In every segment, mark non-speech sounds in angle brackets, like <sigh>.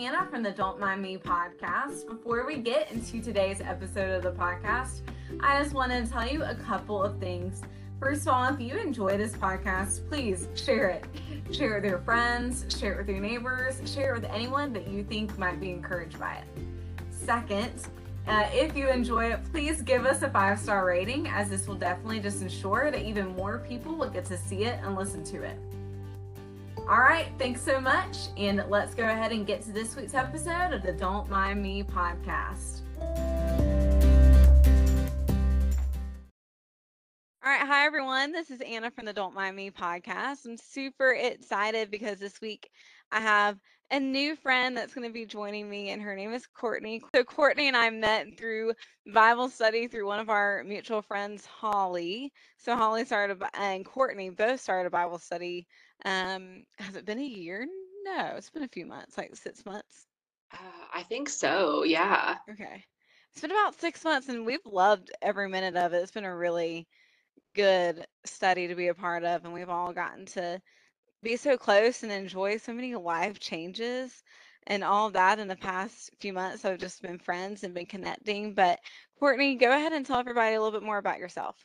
Anna from the Don't Mind Me podcast. Before we get into today's episode of the podcast, I just wanted to tell you a couple of things. First of all, if you enjoy this podcast, please share it. Share it with your friends, share it with your neighbors, share it with anyone that you think might be encouraged by it. Second, uh, if you enjoy it, please give us a five star rating, as this will definitely just ensure that even more people will get to see it and listen to it. All right, thanks so much. And let's go ahead and get to this week's episode of the Don't Mind Me podcast. All right, hi everyone. This is Anna from the Don't Mind Me podcast. I'm super excited because this week I have a new friend that's going to be joining me, and her name is Courtney. So, Courtney and I met through Bible study through one of our mutual friends, Holly. So, Holly started, and Courtney both started a Bible study. Um, has it been a year? No, it's been a few months, like six months. Uh, I think so. Yeah. Okay. It's been about six months, and we've loved every minute of it. It's been a really good study to be a part of, and we've all gotten to be so close and enjoy so many life changes and all of that in the past few months. I've just been friends and been connecting. But Courtney, go ahead and tell everybody a little bit more about yourself.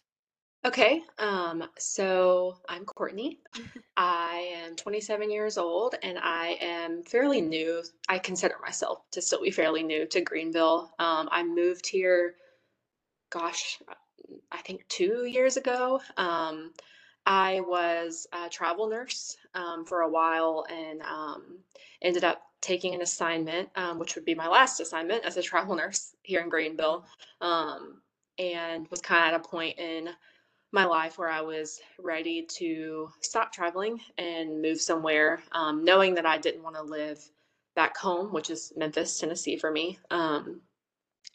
Okay. Um, so I'm Courtney. <laughs> I am 27 years old and I am fairly new. I consider myself to still be fairly new to Greenville. Um, I moved here, gosh, I think two years ago. Um, I was a travel nurse um, for a while and um, ended up taking an assignment, um, which would be my last assignment as a travel <laughs> nurse here in Greenville, um, and was kind of at a point in my life where I was ready to stop traveling and move somewhere, um, knowing that I didn't want to live back home, which is Memphis, Tennessee for me. Um,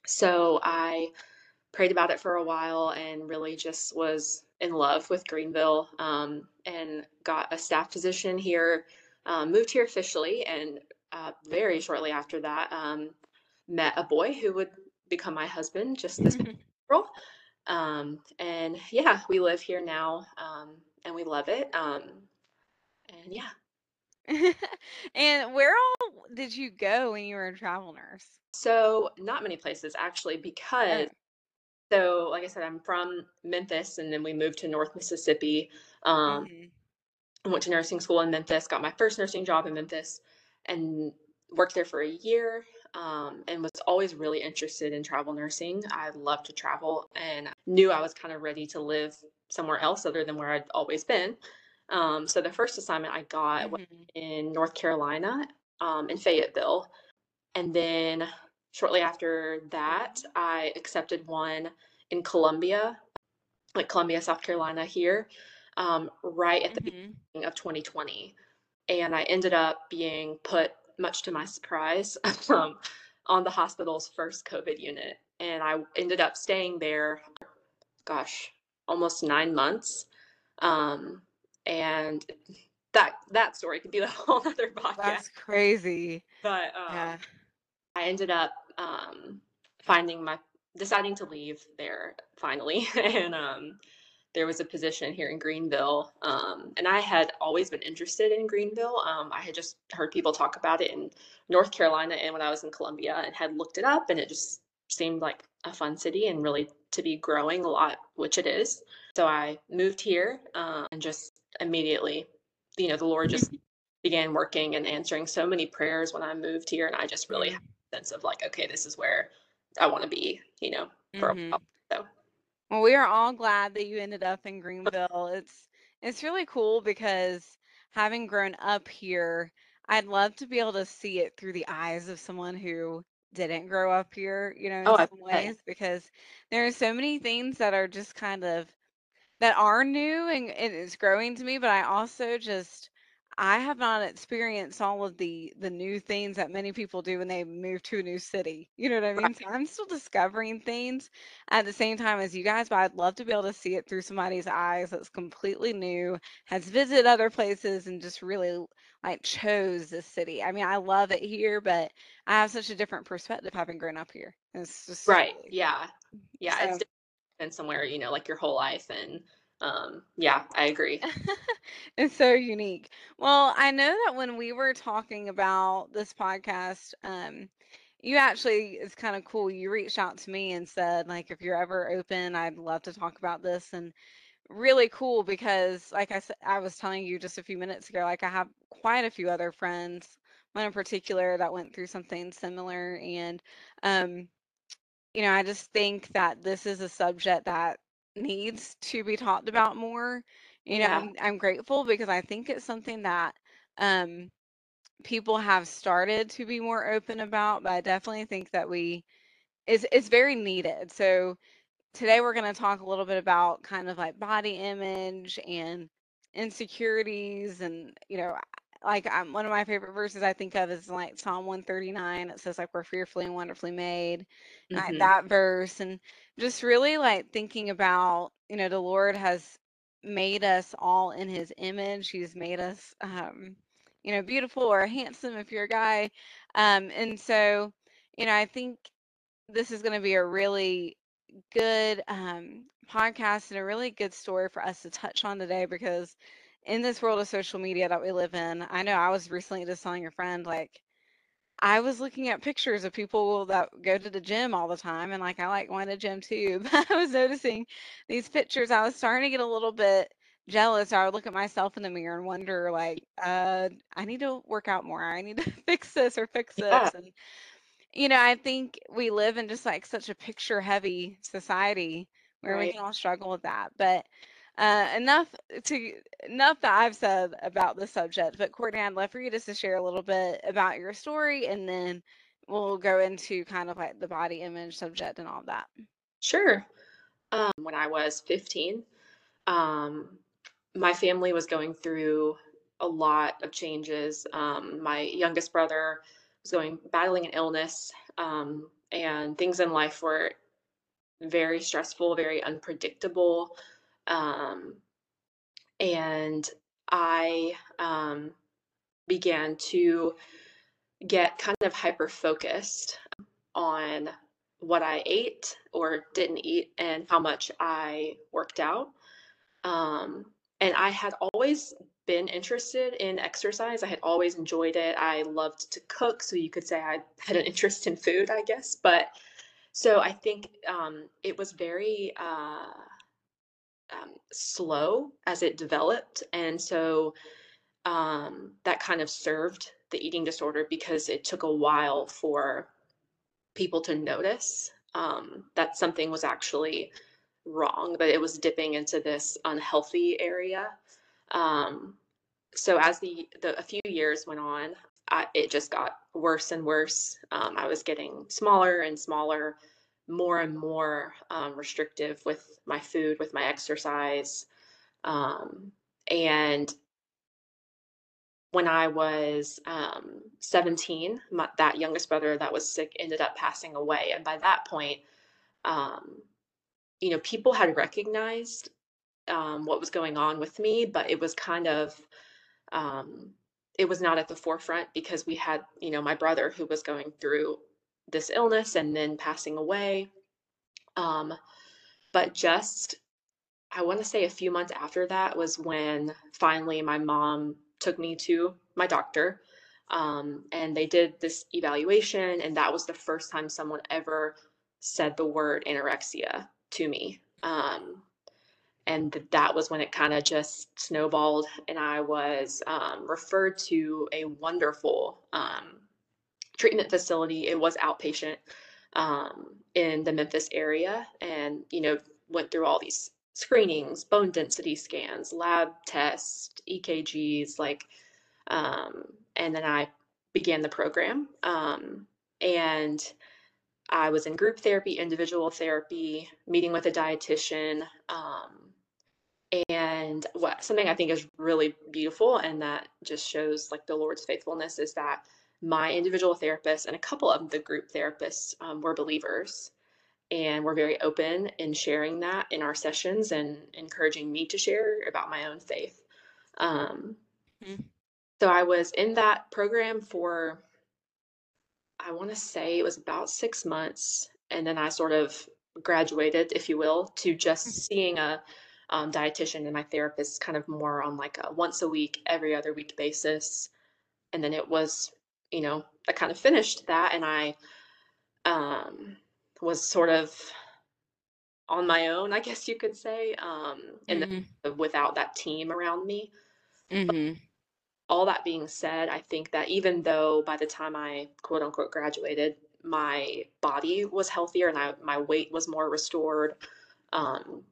so I prayed about it for a while and really just was in love with Greenville um, and got a staff position here. Um, moved here officially, and uh, very shortly after that, um, met a boy who would become my husband just this April. Um, and yeah, we live here now, um, and we love it. Um, and yeah. <laughs> and where all did you go when you were a travel nurse? So, not many places actually, because. So, like I said, I'm from Memphis, and then we moved to North Mississippi. Um, mm-hmm. I went to nursing school in Memphis, got my first nursing job in Memphis, and worked there for a year. Um, and was always really interested in travel nursing. I love to travel, and knew I was kind of ready to live somewhere else other than where I'd always been. Um, so the first assignment I got mm-hmm. was in North Carolina, um, in Fayetteville, and then shortly after that, I accepted one in Columbia, like Columbia, South Carolina, here, um, right at the mm-hmm. beginning of 2020. And I ended up being put, much to my surprise, <laughs> um, on the hospital's first COVID unit. And I ended up staying there, gosh, almost nine months. Um, and that that story could be a <laughs> whole other podcast. That's crazy. But um, yeah. I ended up um, finding my deciding to leave there finally, <laughs> and um, there was a position here in Greenville, um, and I had always been interested in Greenville. Um, I had just heard people talk about it in North Carolina and when I was in Columbia, and had looked it up, and it just seemed like a fun city and really to be growing a lot, which it is. So I moved here um, and just immediately, you know, the Lord just <laughs> began working and answering so many prayers when I moved here, and I just really sense of like, okay, this is where I want to be, you know, for mm-hmm. a while. So well, we are all glad that you ended up in Greenville. It's it's really cool because having grown up here, I'd love to be able to see it through the eyes of someone who didn't grow up here, you know, in oh, some ways, because there are so many things that are just kind of that are new and it is growing to me, but I also just I have not experienced all of the the new things that many people do when they move to a new city. You know what I mean? So I'm still discovering things at the same time as you guys, but I'd love to be able to see it through somebody's eyes that's completely new, has visited other places and just really like chose this city. I mean, I love it here, but I have such a different perspective having grown up here. It's just right. Yeah. Yeah. So, it's been somewhere, you know, like your whole life and um, yeah, I agree. <laughs> It's so unique. Well, I know that when we were talking about this podcast, um, you actually, it's kind of cool. You reached out to me and said, like, if you're ever open, I'd love to talk about this. And really cool because, like I said, I was telling you just a few minutes ago, like, I have quite a few other friends, one in particular that went through something similar. And, um, you know, I just think that this is a subject that needs to be talked about more. You know, Yeah, I'm I'm grateful because I think it's something that um people have started to be more open about, but I definitely think that we is it's very needed. So today we're going to talk a little bit about kind of like body image and insecurities and you know like um, one of my favorite verses I think of is like Psalm 139. It says like we're fearfully and wonderfully made. And I, hmm that verse and just really like thinking about, you know, the Lord has made us all in his image. He's made us um, you know, beautiful or handsome if you're a guy. Um, and so, you know, I think this is going to be a really good um, podcast and a really good story for us to touch on today because in this world of social media that we live in, I know I was recently just telling a friend, like, I was looking at pictures of people that go to the gym all the time, and like, I like going to gym too, <laughs> but I was noticing these pictures. I was starting to get a little bit jealous. I would look at myself in the mirror and wonder, like, uh, I need to work out more. I need to <laughs> fix this or fix Yeah, this. And you know, I think we live in just like such a picture heavy society where we can all struggle with that. But uh, enough to enough that I've said about the subject. But Courtney, I'd love for you just to share a little bit about your story, and then we'll go into kind of like the body image subject and all that. Sure. Um, when I was 15, um, my family was going through a lot of changes. Um, my youngest brother was going battling an illness, um, and things in life were very stressful, very unpredictable. Um, and I um, began to get kind of hyper focused on what I ate or didn't eat and how much I worked out. Um, and I had always been interested in exercise. I had always enjoyed it. I loved to cook, so you could say I had an interest in food, I guess. But so I think um, it was very uh, um, slow as it developed. And so um, that kind of served the eating disorder because it took a while for people to notice um, that something was actually wrong, that it was dipping into this unhealthy area. Um, so as the, the a few years went on, I, it just got worse and worse. Um, I was getting smaller and smaller, more and more um, restrictive with my food, with my exercise. Um, and when I was um, 17, my, that youngest brother that was sick ended up passing away. And by that point, um, you know, people had recognized um, what was going on with me, but it was kind of, um, it was not at the forefront because we had, you know, my brother who was going through this illness and then passing away. Um, but just, I want to say a few months after that was when finally my mom took me to my doctor. Um, and they did this evaluation, and that was the first time someone ever said the word anorexia to me. Um, and that was when it kind of just snowballed and i was um, referred to a wonderful um, treatment facility it was outpatient um, in the memphis area and you know went through all these screenings bone density scans lab tests ekgs like um, and then i began the program um, and i was in group therapy individual therapy meeting with a dietitian um, and what something I think is really beautiful and that just shows like the Lord's faithfulness is that my individual therapist and a couple of the group therapists um, were believers and were very open in sharing that in our sessions and encouraging me to share about my own faith. Um, Mhm. so I was in that program for, I want to say it was about six months. And then I sort of graduated, if you will, to just seeing a um, dietitian and my therapist kind of more on like a once a week, every other week basis. And then it was, you know, I kind of finished that and I um, was sort of on my own, I guess you could say, um, and Mhm. then without that team around me. Mhm. All that being said, I think that even though by the time I quote unquote graduated, my body was healthier and I, my weight was more restored, um,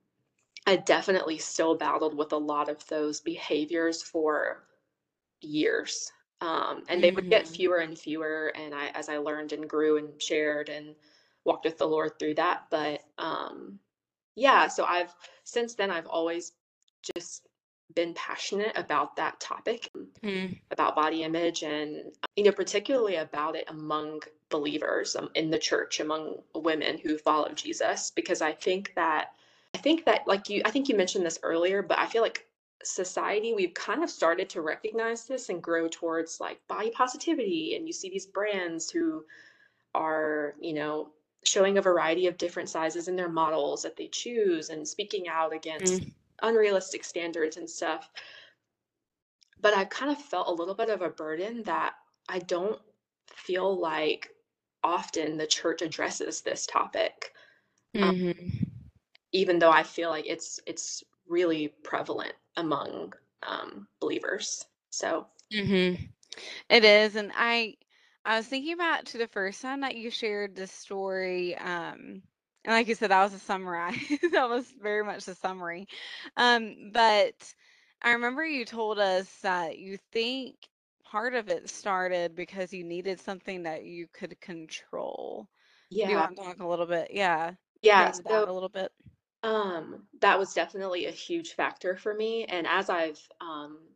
I definitely still battled with a lot of those behaviors for years. Um, and they would get Mhm. fewer and fewer, and I as I learned and grew and shared and walked with the Lord through that. But um, yeah, so I've since then I've always just been passionate about that topic, Mhm. about body image, and you know particularly about it among believers um, in the church, among women who follow Jesus, because I think that I think that like you I think you mentioned this earlier, but I feel like society we've kind of started to recognize this and grow towards like body positivity and you see these brands who are you know showing a variety of different sizes in their models that they choose and speaking out against Mhm. unrealistic standards and stuff but i've kind of felt a little bit of a burden that i don't feel like often the church addresses this topic um, Mhm. even though i feel like it's it's really prevalent among um, believers so Mhm. It is, and I I was thinking about to the first time that you shared this story, um, and like you said, that was a summary. <laughs> That was very much a summary. Um, but I remember you told us that you think part of it started because you needed something that you could control. Do you yeah want to talk a little bit? Yeah, yeah so a little bit. Um, that was definitely a huge factor for me, and as I've, um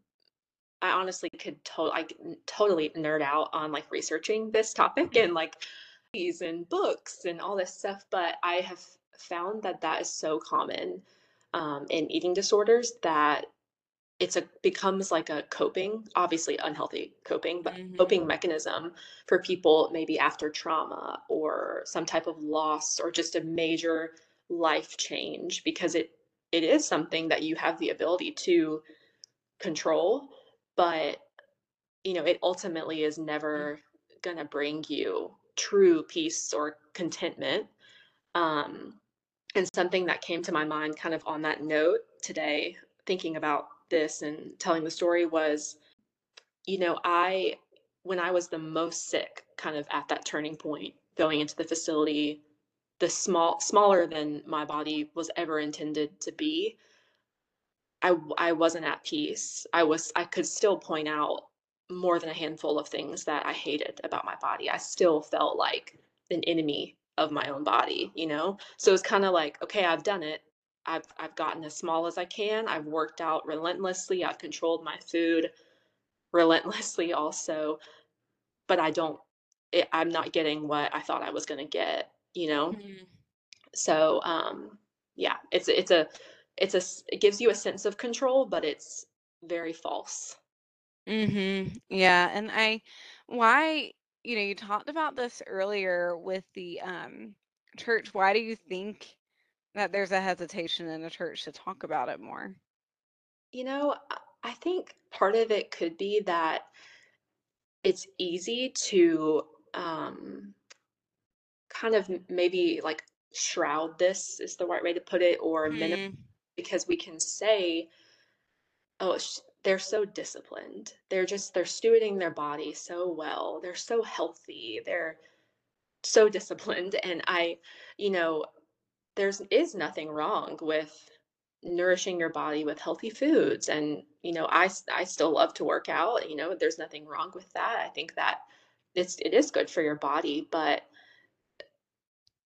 I honestly could to I could totally nerd out on, like, researching this topic and, like, these and books and all this stuff, but I have found that that is so common, um, in eating disorders that it's a becomes like a coping obviously unhealthy coping, but Mhm. coping mechanism for people maybe after trauma or some type of loss or just a major life change because it it is something that you have the ability to control, but you know, it ultimately is Mhm. never going to bring you true peace or contentment. Um, and something that came to my mind kind of on that note today, thinking about this and telling the story was, you know, I, when I was the most sick, kind of at that turning point, going into the facility, the small, smaller than my body was ever intended to be, i i wasn't at peace. I was, I could still point out more than a handful of things that I hated about my body. I still felt like an enemy of my own body, you know? So it's kind of like, okay, I've done it. I've I've gotten as small as I can. I've worked out relentlessly. I've controlled my food relentlessly also, but I don't it, I'm not getting what I thought I was going to get, you know? Mhm. So um yeah, it's it's a it's a, it gives you a sense of control, but it's very false. Mhm. Yeah, and I why, you know, you talked about this earlier with the um church. Why do you think that there's a hesitation in the church to talk about it more? You know, I think part of it could be that it's easy to um kind of maybe like shroud this is the right way to put it or Mhm. because we can say oh sh- they're so disciplined. They're just they're stewarding their body so well. They're so healthy. They're so disciplined. And i you know there's is nothing wrong with nourishing your body with healthy foods. And you know i i still love to work out you know there's nothing wrong with that. I think that it's it is good for your body but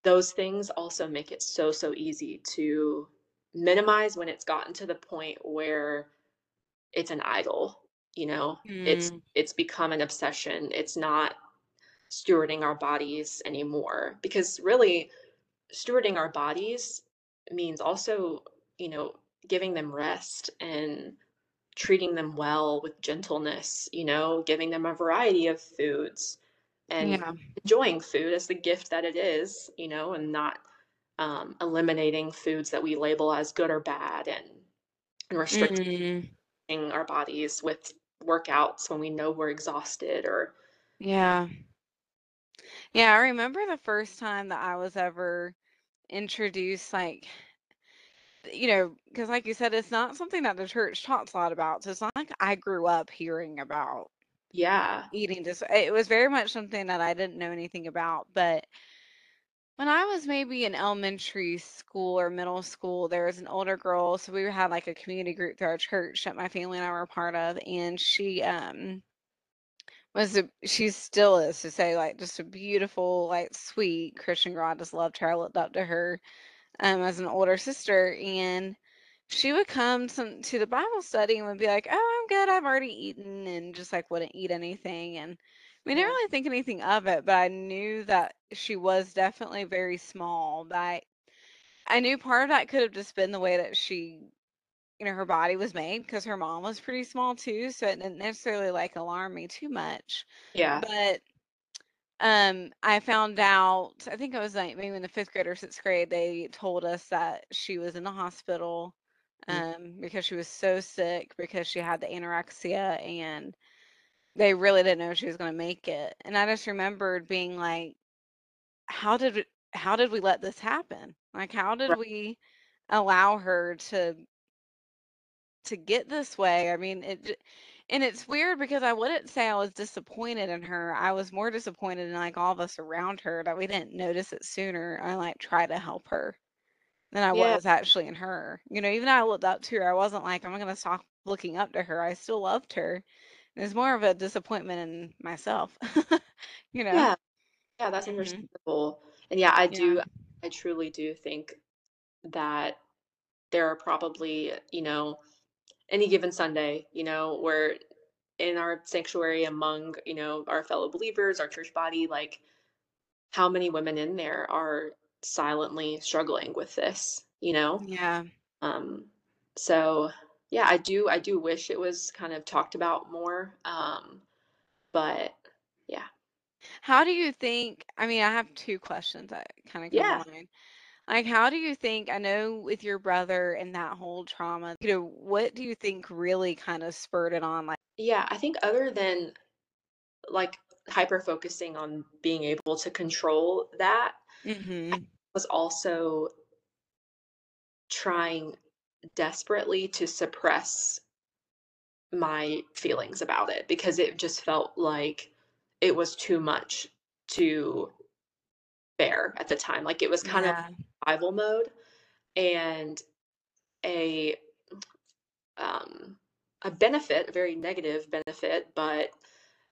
those things also make it so so easy to minimize when it's gotten to the point where it's an idol you know? It's Mm. it's become an obsession. It's not stewarding our bodies anymore because really stewarding our bodies means also, you know, giving them rest and treating them well with gentleness, you know, giving them a variety of foods and Yeah. enjoying food as the gift that it is, you know, and not um, eliminating foods that we label as good or bad and and restricting Mm. our bodies with workouts when we know we're exhausted or Yeah. Yeah, I remember the first time that I was ever introduced, like, you know, because like you said, it's not something that the church talks a lot about. So it's not like I grew up hearing about yeah. eating dis it was very much something that I didn't know anything about. But when I was maybe in elementary school or middle school, there was an older girl. So we had like a community group through our church that my family and I were part of, and she um was a she still is to say like just a beautiful, like sweet Christian girl. I just loved her. I looked up to her um, as an older sister, and she would come some to the Bible study and would be like, "Oh, I'm good. I've already eaten," and just like wouldn't eat anything. And we didn't really think anything of it, but I knew that she was definitely very small. But I, I knew part of that could have just been the way that she, you know, her body was made because her mom was pretty small too, so it didn't necessarily like alarm me too much. Yeah. But um, I found out, I think it was like maybe in the fifth grade or sixth grade, they told us that she was in the hospital. Um, because she was so sick because she had the anorexia and they really didn't know she was going to make it. And I just remembered being like, how did it, how did we let this happen? Like, how did Right. we allow her to to get this way? I mean, it and it's weird because I wouldn't say I was disappointed in her. I was more disappointed in like all of us around her that we didn't notice it sooner. I like try to help her than I Yeah. was actually in her. You know, even though I looked up to her, I wasn't like I'm gonna stop looking up to her. I still loved her. It was more of a disappointment in myself. <laughs> you know? Yeah. Yeah, that's hmm understandable. And yeah, I Yeah. do I truly do think that there are probably, you know, any given Sunday, you know, where in our sanctuary among, you know, our fellow believers, our church body, like how many women in there are silently struggling with this, you know? Yeah. Um, so yeah, I do I do wish it was kind of talked about more. Um, but yeah. How do you think? I mean, I have two questions that kind of come to Yeah. mind. Like, how do you think, I know with your brother and that whole trauma, you know, what do you think really kind of spurred it on? Like, Yeah, I think other than like hyper focusing on being able to control that mm-hmm, was also trying desperately to suppress my feelings about it because it just felt like it was too much to bear at the time. Like it was kind of yeah, survival mode and a um a benefit, a very negative benefit, but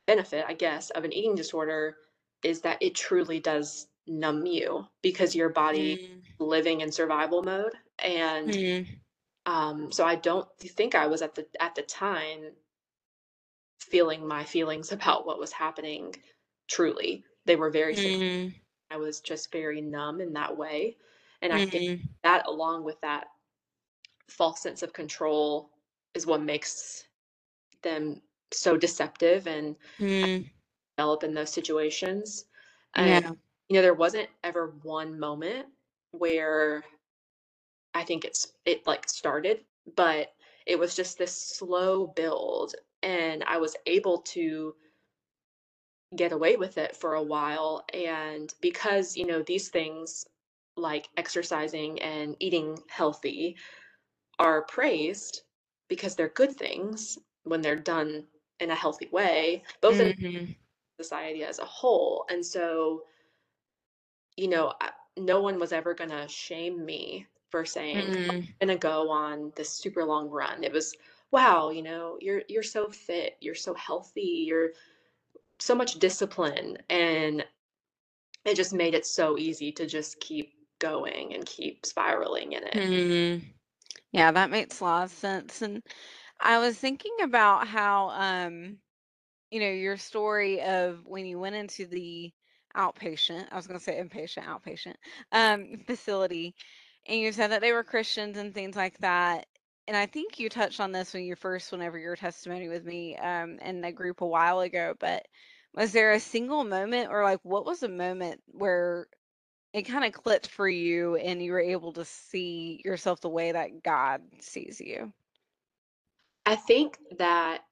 benefit, I guess, of an eating disorder is that it truly does numb you because your body mm, living in survival mode and mm, um so I don't think I was at the at the time feeling my feelings <laughs> about what was happening truly. They were very mm, I was just very numb in that way. And I think mm, that along with that false sense of control is what makes them so deceptive and mm, develop in those situations. And yeah, you know, there wasn't ever one moment where I think it's it like started, but it was just this slow build and I was able to get away with it for a while and because, you know, these things like exercising and eating healthy are praised because they're good things when they're done in a healthy way, both in mm-hmm, society as a whole. And so, you know, no one was ever going to shame me for saying "Oh, mm, I'm going to go on this super long run. It was, wow, you know, you're you're so fit, you're so healthy, you're so much discipline and it just made it so easy to just keep going and keep spiraling in it. mm. Yeah, that makes a lot of sense. And I was thinking about how, um, you know, your story of when you went into the outpatient, I was going to say inpatient, outpatient, um, facility, and you said that they were Christians and things like that. And I think you touched on this when you first went over your testimony with me um, in the group a while ago, but was there a single moment or like what was a moment where it kind of clicked for you and you were able to see yourself the way that God sees you? I think that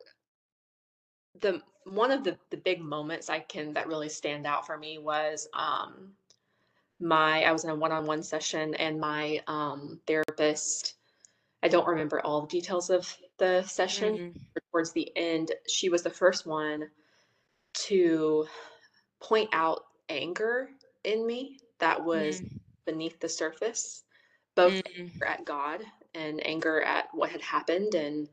the one of the the big moments I can that really stand out for me was um my I was in a one-on-one session and my um therapist I don't remember all the details of the session. Mm, but Towards the end, she was the first one to point out anger in me that was mm, beneath the surface, both mm, anger at God and anger at what had happened and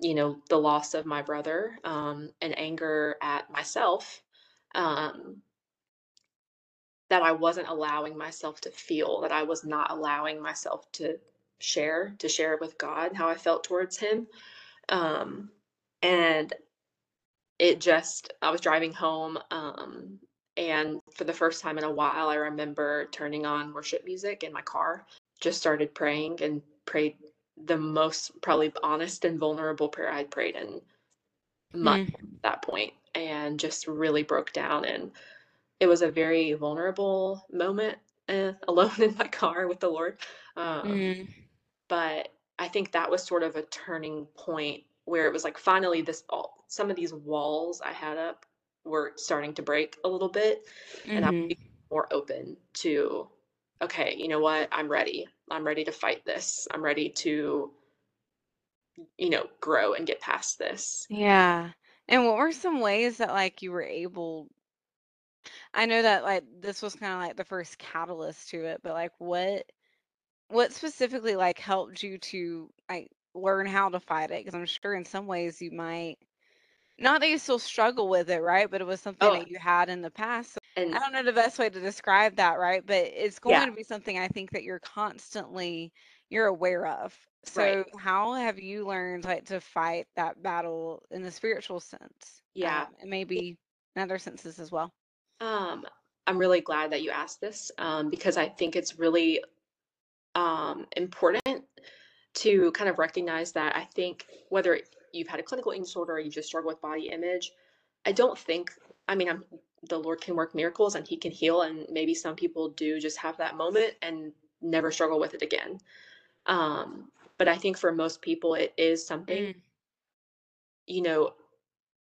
you know the loss of my brother um, and anger at myself um, that I wasn't allowing myself to feel that I was not allowing myself to share to share with God how I felt towards him um, and it just I was driving home, um, and for the first time in a while, I remember turning on worship music in my car, just started praying and prayed the most probably honest and vulnerable prayer I'd prayed in months mm, at that point, and just really broke down. And it was a very vulnerable moment, eh, <laughs> alone in my car with the Lord. Um, mm, but I think that was sort of a turning point where it was like finally this all some of these walls I had up were starting to break a little bit and I was mhm. more open to okay, you know what? I'm ready. I'm ready to fight this. I'm ready to, you know, grow and get past this. Yeah. And what were some ways that, like, you were able I know that, like, this was kinda like the first catalyst to it, but, like, what what specifically, like, helped you to, like, learn how to fight it? because I'm sure in some ways you might not that you still struggle with it, right? But it was something Oh, that you had in the past. So I don't know the best way to describe that, right? But it's yeah, going to be something I think that you're constantly you're aware of. right. So how have you learned like to fight that battle in the spiritual sense? Yeah. Um, and maybe in other senses as well. Um, I'm really glad that you asked this um, because I think it's really um, important to kind of recognize that I think whether you've had a clinical eating disorder or you just struggle with body image, I don't think, I mean, I'm, the Lord can work miracles and He can heal, and maybe some people do just have that moment and never struggle with it again. Um, but I think for most people, it is something, Mm, you know,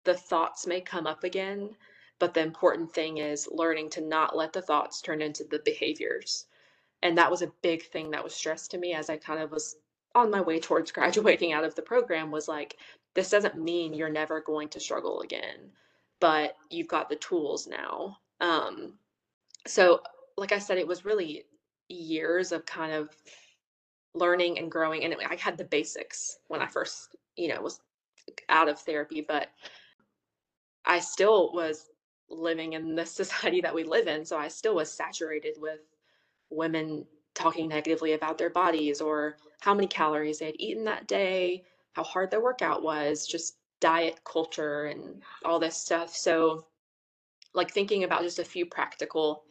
the thoughts may come up again, but the important thing is learning to not let the thoughts turn into the behaviors and that was a big thing that was stressed to me as I kind of was on my way towards <laughs> graduating out of the program was like, this doesn't mean you're never going to struggle again, but you've got the tools now. Um, so, like I said, it was really years of kind of learning and growing. And I had the basics when I first, you know, was out of therapy, but I still was living in the <laughs> society that we live in. So I still was saturated with women talking negatively about their bodies or how many calories they had eaten that day, how hard their workout was, just diet culture and all this stuff. So, like thinking about just a few practical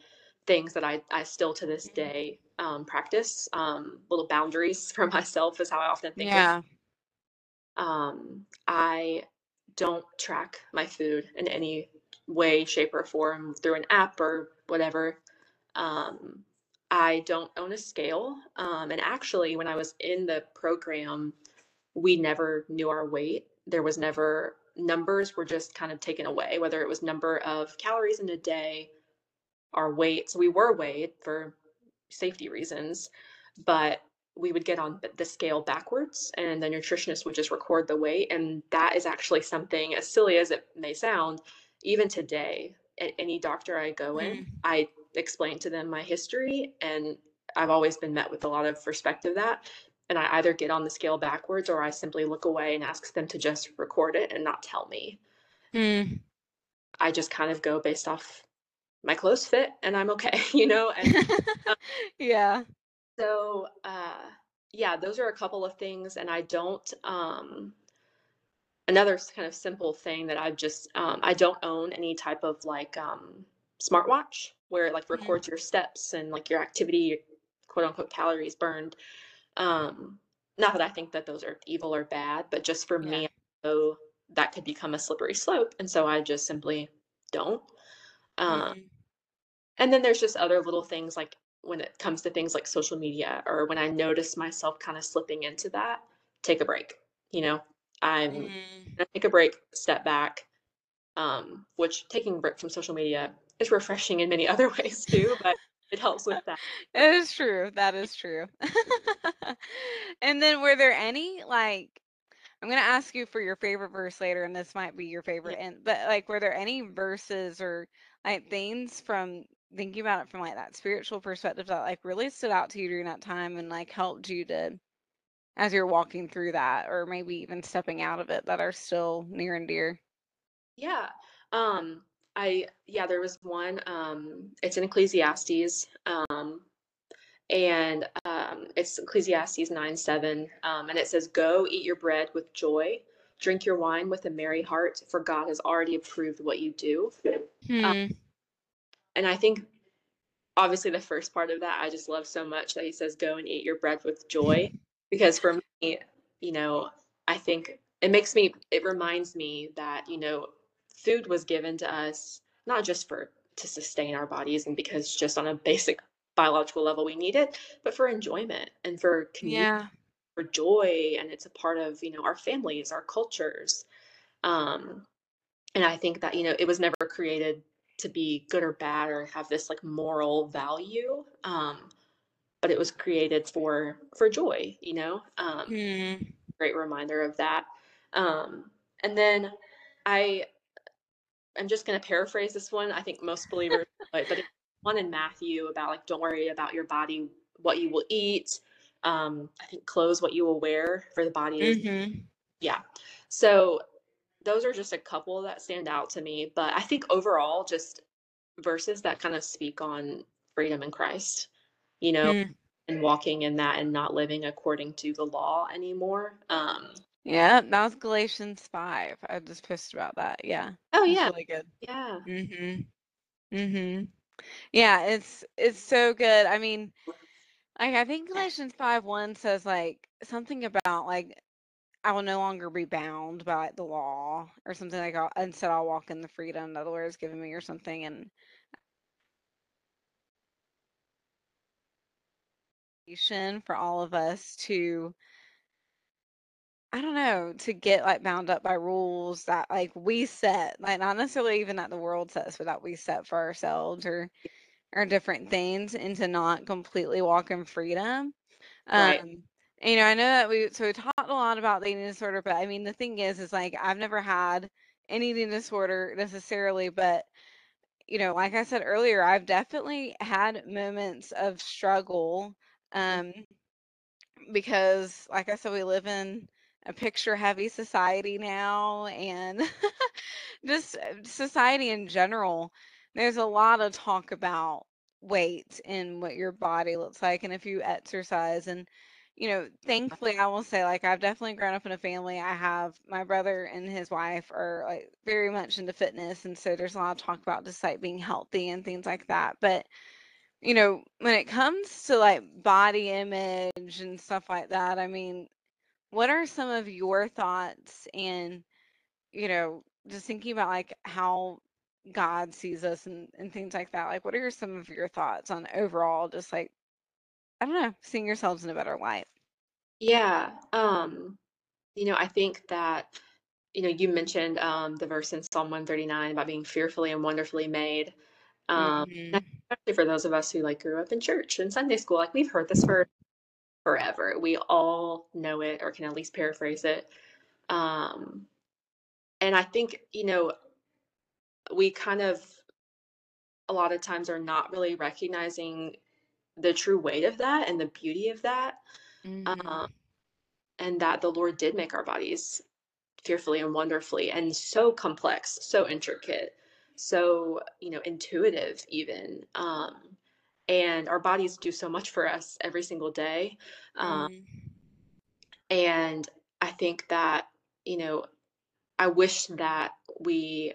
things that I, I still to this mm. day um, practice, um, little boundaries <laughs> for myself is how I often think of. Yeah. Um, I don't track my food in any way, shape, or form through an app or whatever. Um, I don't own a scale. Um, and actually, when I was in the program, we never knew our weight. There was never numbers were just kind of taken away, whether it was number of calories in a day, our weight. So we were weighed for safety reasons, but we would get on the scale backwards and the nutritionist would just record the weight. And that is actually something, as silly as it may sound, even today, at any doctor I go in, Mm, I explain to them my history. And I've always been met with a lot of respect of that. And I either get on the scale backwards or I simply look away and ask them to just record it and not tell me. mm. I just kind of go based off my clothes fit and I'm okay, <laughs> you know? And <laughs> Yeah. So, uh, yeah, those are a couple of things, and I don't. Um, another kind of simple thing that I've just um, I don't own any type of like um, smartwatch where it like records your steps and like your activity, quote unquote calories burned. Um, not that I think that those are evil or bad, but just for yeah. me, that could become a slippery slope, and so I just simply don't. Um, Mm. and then there's just other little things like when it comes to things like social media or when I notice myself kind of slipping into that, take a break, you know? I'm Mm. gonna take a break, step back, um, which taking a break from social media is refreshing in many <laughs> other ways too, but it helps with that. It is true. That is true. <laughs> And then were there any like I'm gonna ask you for your favorite verse later, and this might be your Yeah. favorite. And but like, were there any verses or like things from thinking about it from like that spiritual perspective that like really stood out to you during that time and like helped you to as you're walking through that, or maybe even stepping out of it that are still near and dear? Yeah. Um, I yeah, there was one, um, it's in Ecclesiastes, um, and um, it's Ecclesiastes 9 7, um, and it says, Go eat your bread with joy, drink your wine with a merry heart, for God has already approved what you do. Um, Hmm. and I think obviously the first part of that I just love so much that he says, Go and eat your bread with joy. Because for me, you know, I think it makes me, it reminds me that, you know, food was given to us not just for to sustain our bodies and because just on a basic biological level we need it, but for enjoyment and for community, Yeah. for joy. And it's a part of, you know, our families, our cultures. Um, and I think that, you know, it was never created to be good or bad or have this like moral value. Um, but it was created for for joy, you know. Um, Hmm. great reminder of that. Um, and then I I'm just going to paraphrase this one. I think most believers, <laughs> but one in Matthew about like don't worry about your body, what you will eat. Um, I think clothes what you will wear for the body Mm-hmm. yeah. So those are just a couple that stand out to me, but I think overall just verses that kind of speak on freedom in Christ, you know, Hmm. and walking in that and not living according to the law anymore. Um, Yeah, that was Galatians 5. I just posted about that. Yeah. oh That's yeah, really good. yeah, Mm-hmm. Mm-hmm. Yeah, it's it's so good. I mean, like I think Galatians 5 1 says like something about like I will no longer be bound by like, the law or something like I'll, instead I'll walk in the freedom that the Lord has given me or something and for all of us to I don't know, to get like bound up by rules that like we set, like not necessarily even that the world sets, but that we set for ourselves or or different things and to not completely walk in freedom. right, Um, and, you know, I know that we so we talked a lot about the eating disorder, but I mean the thing is is like I've never had an eating disorder necessarily, but you know, like I said earlier, I've definitely had moments of struggle. mm, Um, because like I said, we live in a picture heavy society now and <laughs> just uh, society in general. There's a lot of talk about weight and what your body looks like and if you exercise and you know, thankfully I will say like I've definitely grown up in a family. I have my brother and his wife are like very much into fitness and so there's a lot of talk about just like being healthy and things like that. But you know, when it comes to like body image and stuff like that, I mean, what are some of your thoughts and, you know, just thinking about like how God sees us and, and things like that? Like, what are some of your thoughts on overall, just like, I don't know, seeing yourselves in a better light? yeah. Um, you know, I think that you know you mentioned um, the verse in Psalm 139 about being fearfully and wonderfully made. Um, and hmm especially for those of us who like grew up in church and Sunday school, like we've heard this for forever. We all know it or can at least paraphrase it. Um, and I think, you know, we kind of a lot of times are not really recognizing the true weight of that and the beauty of that. Um, hmm and that the Lord did make our bodies fearfully and wonderfully and so complex, so intricate, so, you know, intuitive even. Um, and our bodies do so much for us every single day. Um, hmm and I think that, you know, I wish that we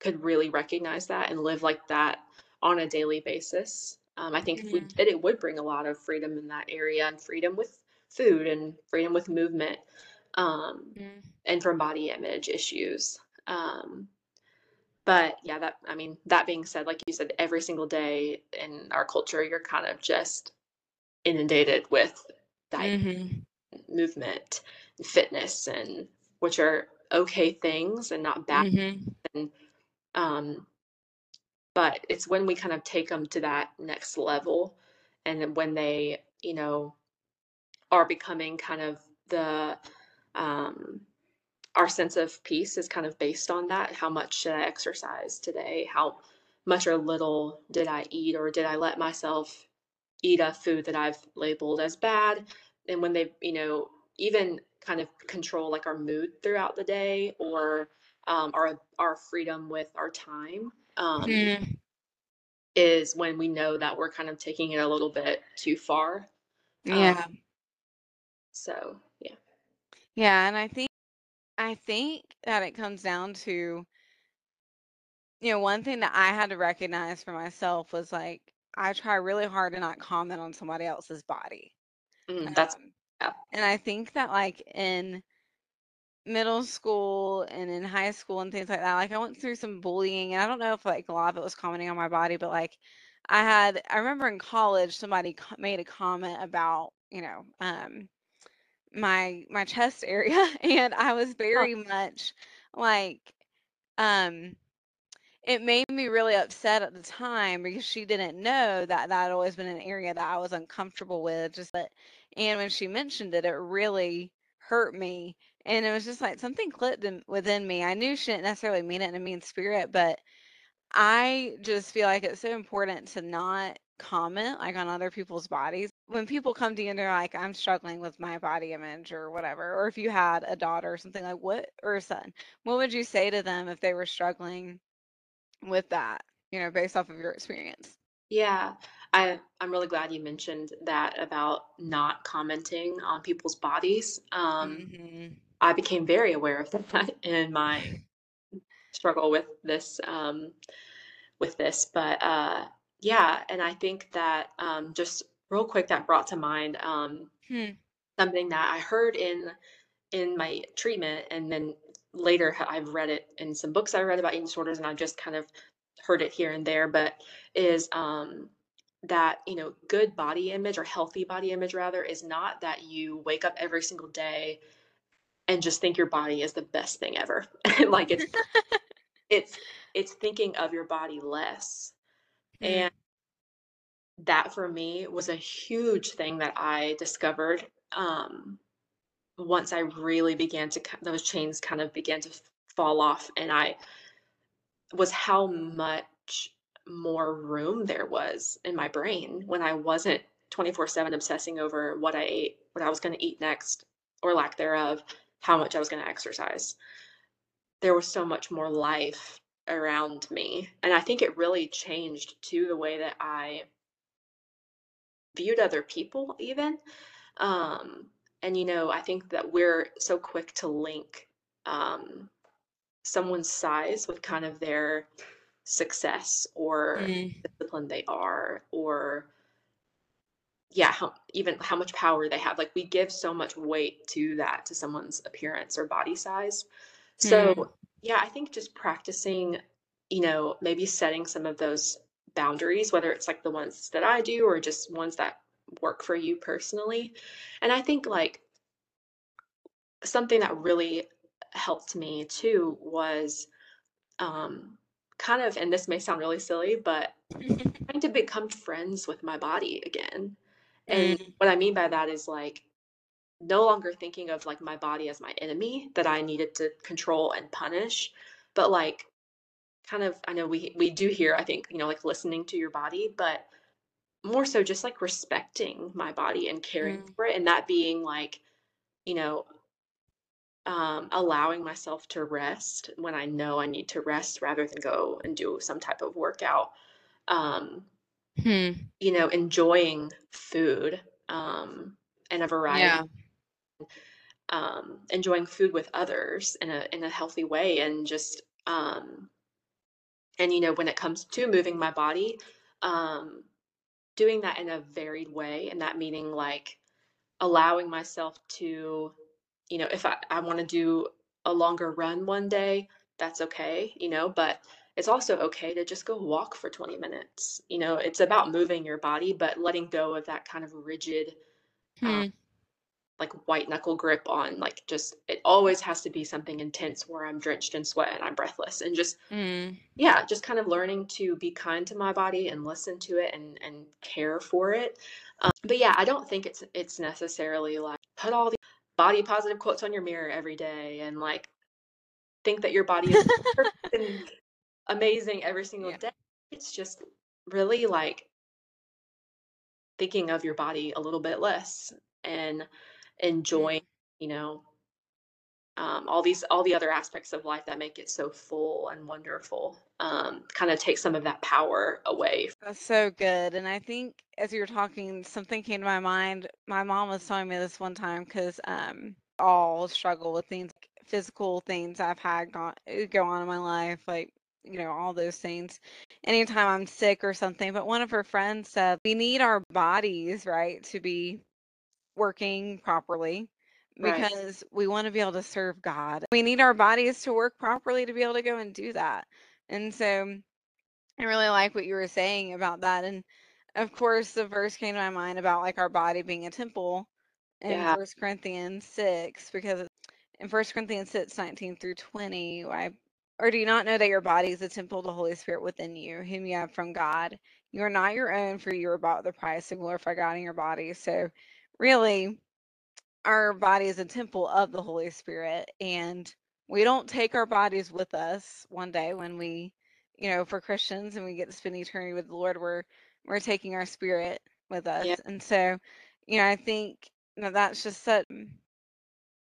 could really recognize that and live like that on a daily basis. Um, I think if we hmm did, it would bring a lot of freedom in that area and freedom with food and freedom with movement um, and from body image issues. Um, but yeah, that I mean, that being said, like you said, every single day in our culture, you're kind of just inundated with diet, hmm movement, and fitness, and which are okay things and not bad. Mhm. And um, but it's when we kind of take them to that next level, and when they, you know, are becoming kind of the um, our sense of peace is kind of based on that. How much should I exercise today? How much or little did I eat, or did I let myself eat a food that I've labeled as bad? And when they, you know, even kind of control like our mood throughout the day or um, our our freedom with our time um, Hmm. is when we know that we're kind of taking it a little bit too far. Um, Yeah. so yeah. Yeah, and I think I think that it comes down to, you know, one thing that I had to recognize for myself was like I try really hard to not comment on somebody else's body. Mm, that's Um, yeah. and I think that like in middle school and in high school and things like that, like I went through some bullying and I don't know if like a lot of it was commenting on my body, but like I had I remember in college somebody made a comment about, you know, um my my chest area <laughs> and I was very much like um it made me really upset at the time because she didn't know that that had always been an area that I was uncomfortable with just that and when she mentioned it it really hurt me and it was just like something clicked in, within me. I knew she didn't necessarily mean it in a mean spirit, but I just feel like it's so important to not comment like on other people's bodies. When people come to you and they're like, I'm struggling with my body image or whatever, or if you had a daughter or something like what or a son, what would you say to them if they were struggling with that, you know, based off of your experience? Yeah, I I'm really glad you mentioned that about not commenting on people's bodies. Um, Mhm. I became very aware of <laughs> that in my struggle with this um, with this, but uh, yeah, and I think that um, just real quick that brought to mind um, Hmm. something that I heard in in my treatment, and then later I've read it in some books I read about eating disorders, and I've just kind of heard it here and there. But is um, that you know good body image or healthy body image rather is not that you wake up every single day and just think your body is the best thing ever. <laughs> like it's <laughs> it's it's thinking of your body less. Hmm. And that for me was a huge thing that I discovered um, once I really began to those chains kind of began to fall off, and I was how much more room there was in my brain when I wasn't 24/7 obsessing over what I ate, what I was gonna eat next, or lack thereof, how much I was gonna exercise. There was so much more life around me, and I think it really changed to the way that I viewed other people even. Um, and, you know, I think that we're so quick to link, um, someone's size with kind of their success or Hmm. discipline they are or yeah how, even how much power they have like we give so much weight to that to someone's appearance or body size so yeah i think just practicing you know maybe setting some of those boundaries whether it's like the ones that i do or just ones that work for you personally and i think like something that really helped me too was um kind of and this may sound really silly but <laughs> trying to become friends with my body again. And Hmm. what I mean by that is like no longer thinking of like my body as my enemy that I needed to control and punish, but like kind of I know we we do hear I think, you know, like listening to your body, but more so just like respecting my body and caring Hmm. for it and that being like, you know, um allowing myself to rest when I know I need to rest rather than go and do some type of workout. Um Hmm. You know, enjoying food, um, and a variety, Yeah. um, enjoying food with others in a in a healthy way and just, um and, you know, when it comes to moving my body, um, doing that in a varied way, and that meaning, like, allowing myself to, you know, if I I wanna do a longer run one day, that's okay, you know, but it's also okay to just go walk for 20 minutes, you know, it's about moving your body, but letting go of that kind of rigid, um, Hmm. Like white knuckle grip on like just it always has to be something intense where I'm drenched in sweat and I'm breathless and just Mm. yeah, just kind of learning to be kind to my body and listen to it and and care for it. Um, but yeah, I don't think it's it's necessarily like put all the body positive quotes on your mirror every day and like think that your body is <laughs> and amazing every single Yeah. day. It's just really like thinking of your body a little bit less and. Enjoying, you know, um, all these all the other aspects of life that make it so full and wonderful. Um, kind of take some of that power away. That's so good. And I think as you were talking, something came to my mind. My mom was telling me this one time because um, all struggle with things, like physical things I've had go, go on in my life, like, you know, all those things. Anytime I'm sick or something. But one of her friends said, we need our bodies, right, to be working properly Right. because we want to be able to serve God. We need our bodies to work properly to be able to go and do that. And so I really like what you were saying about that. And of course, the verse came to my mind about like our body being a temple in Yeah. First Corinthians 6, because in First Corinthians 6, 19 through 20, I, or do you not know that your body is a temple of the Holy Spirit within you, whom you have from God? You are not your own, for you are bought with a price, and glorify God in your body. So, really, our body is a temple of the Holy Spirit, and we don't take our bodies with us one day when we, you know, for Christians and we get to spend eternity with the Lord, we're we're taking our spirit with Yeah. us. And so, you know, I think that that's just such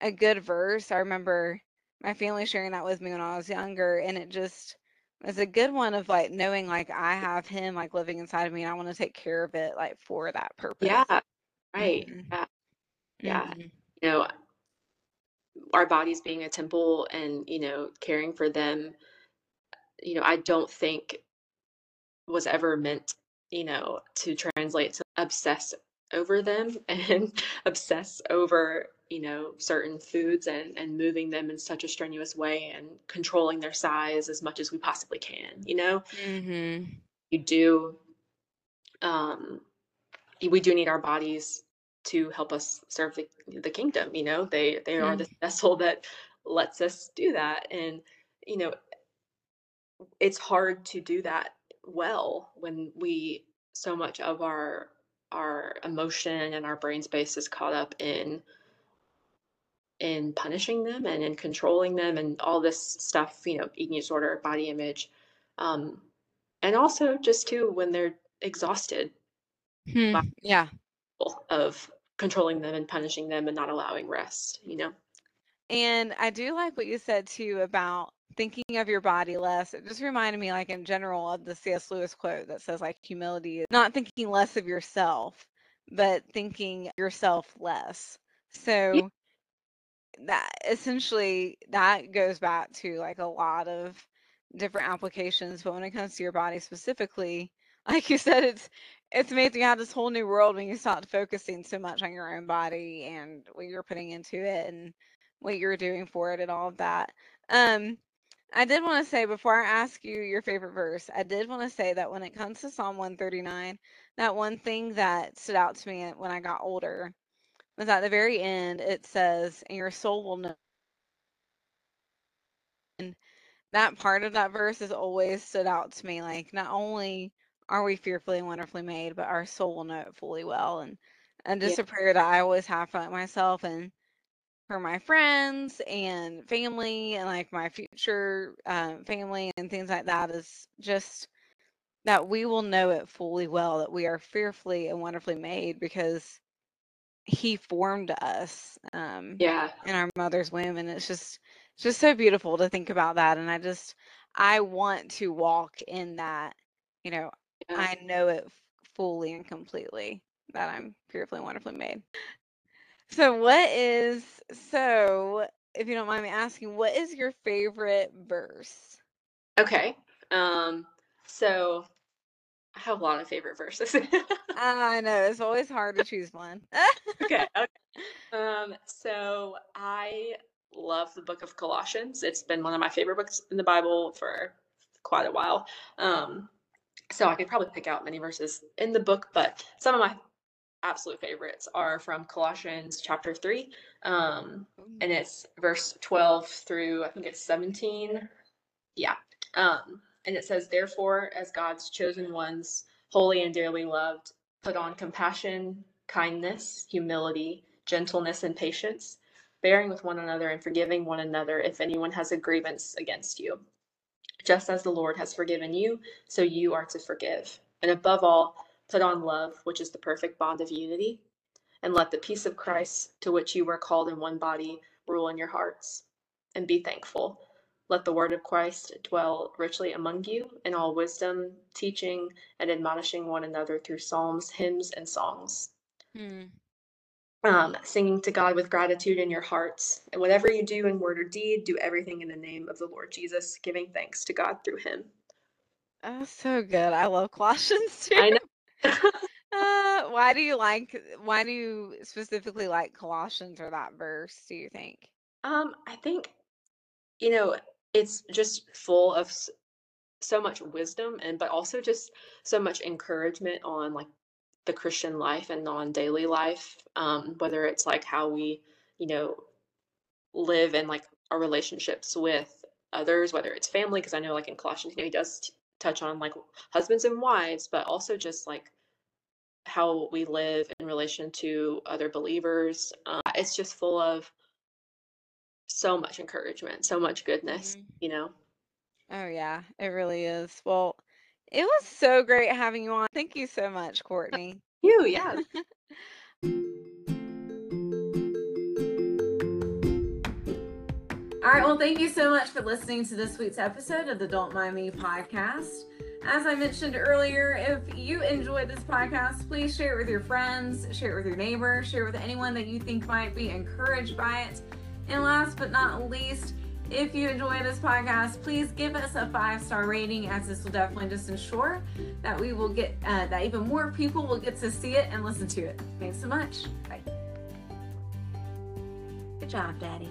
a good verse. I remember my family sharing that with me when I was younger, and it just was a good one of like knowing like I have him like living inside of me and I want to take care of it like for that purpose. Yeah. Right. hmm Yeah. Yeah. hmm You know, our bodies being a temple and, you know, caring for them, you know, I don't think was ever meant, you know, to translate to obsess over them <laughs> and obsess over, you know, certain foods and and moving them in such a strenuous way and controlling their size as much as we possibly can, you know? hmm You do um we do need our bodies to help us serve the, the kingdom you know they they are the <laughs> vessel that lets us do that and you know it's hard to do that well when we so much of our our emotion and our brain space is caught up in in punishing them and in controlling them and all this stuff you know eating disorder body image um and also just too when they're exhausted by Hmm, yeah. of controlling them and punishing them and not allowing rest, you know? And I do like what you said too about thinking of your body less. It just reminded me, like in general, of the C.S. Lewis quote that says, like, humility is not thinking less of yourself, but thinking yourself less. Yeah, So that essentially that goes back to like a lot of different applications. But when it comes to your body specifically, like you said, it's it's amazing how this whole new world when you start focusing so much on your own body and what you're putting into it and what you're doing for it and all of that. Um, I did want to say before I ask you your favorite verse, I did want to say that when it comes to Psalm 139, that one thing that stood out to me when I got older was at the very end, it says, and your soul will know. And that part of that verse has always stood out to me. Like, not only are we fearfully and wonderfully made, but our soul will know it fully well. And and yeah, just a prayer that I always have for myself and for my friends and family and like my future um, family and things like that is just that we will know it fully well that we are fearfully and wonderfully made because he formed us um, yeah, in our mother's womb, and it's just it's just so beautiful to think about that. And I just I want to walk in that. You know, yeah. I know it fully and completely that I'm fearfully and wonderfully made. So, what is so? If you don't mind me asking, what is your favorite verse? Okay. Um, so I have a lot of favorite verses. <laughs> I know it's always hard to choose one. Okay, <laughs> okay. Um, so I love the book of Colossians. It's been one of my favorite books in the Bible for quite a while. Um, so I could probably pick out many verses in the book, but some of my absolute favorites are from Colossians chapter 3. Um, and it's verse 12 through I think it's 17. Yeah. Um, and it says, Therefore, as God's chosen ones, holy and dearly loved, put on compassion, kindness, humility, gentleness, and patience, bearing with one another and forgiving one another if anyone has a grievance against you. Just as the Lord has forgiven you, so you are to forgive. And above all, put on love, which is the perfect bond of unity. And let the peace of Christ, to which you were called in one body, rule in your hearts. And be thankful. Let the word of Christ dwell richly among you in all wisdom, teaching and admonishing one another through psalms, hymns, and songs. Hmm. Um, singing to God with gratitude in your hearts. And whatever you do in word or deed, do everything in the name of the Lord Jesus, giving thanks to God through him. That's so good. I love Colossians <laughs> too. I know. <laughs> <laughs> uh, why do you like why do you specifically like Colossians or that verse, do you think? Um, I think you know, it's just full of so much wisdom and but also just so much encouragement on like the Christian life and non daily life, um, whether it's like how we, you know, live in like our relationships with others, whether it's family, because I know like in Colossians, you know, he does t- touch on like husbands and wives, but also just like how we live in relation to other believers. Uh, it's just full of so much encouragement, so much goodness, mm-hmm. you know? Oh, yeah, it really is. Well, it was so great having you on. Thank you so much, Courtney. you, yeah. <laughs> All right, well, thank you so much for listening to this week's episode of the Don't Mind Me podcast. As I mentioned earlier, if you enjoyed this podcast, please share it with your friends, share it with your neighbor, share it with anyone that you think might be encouraged by it. And last but not least, if you enjoy this podcast, please give us a five star rating, as this will definitely just ensure that we will get uh, that even more people will get to see it and listen to it. Thanks so much. Bye. Good job, Daddy.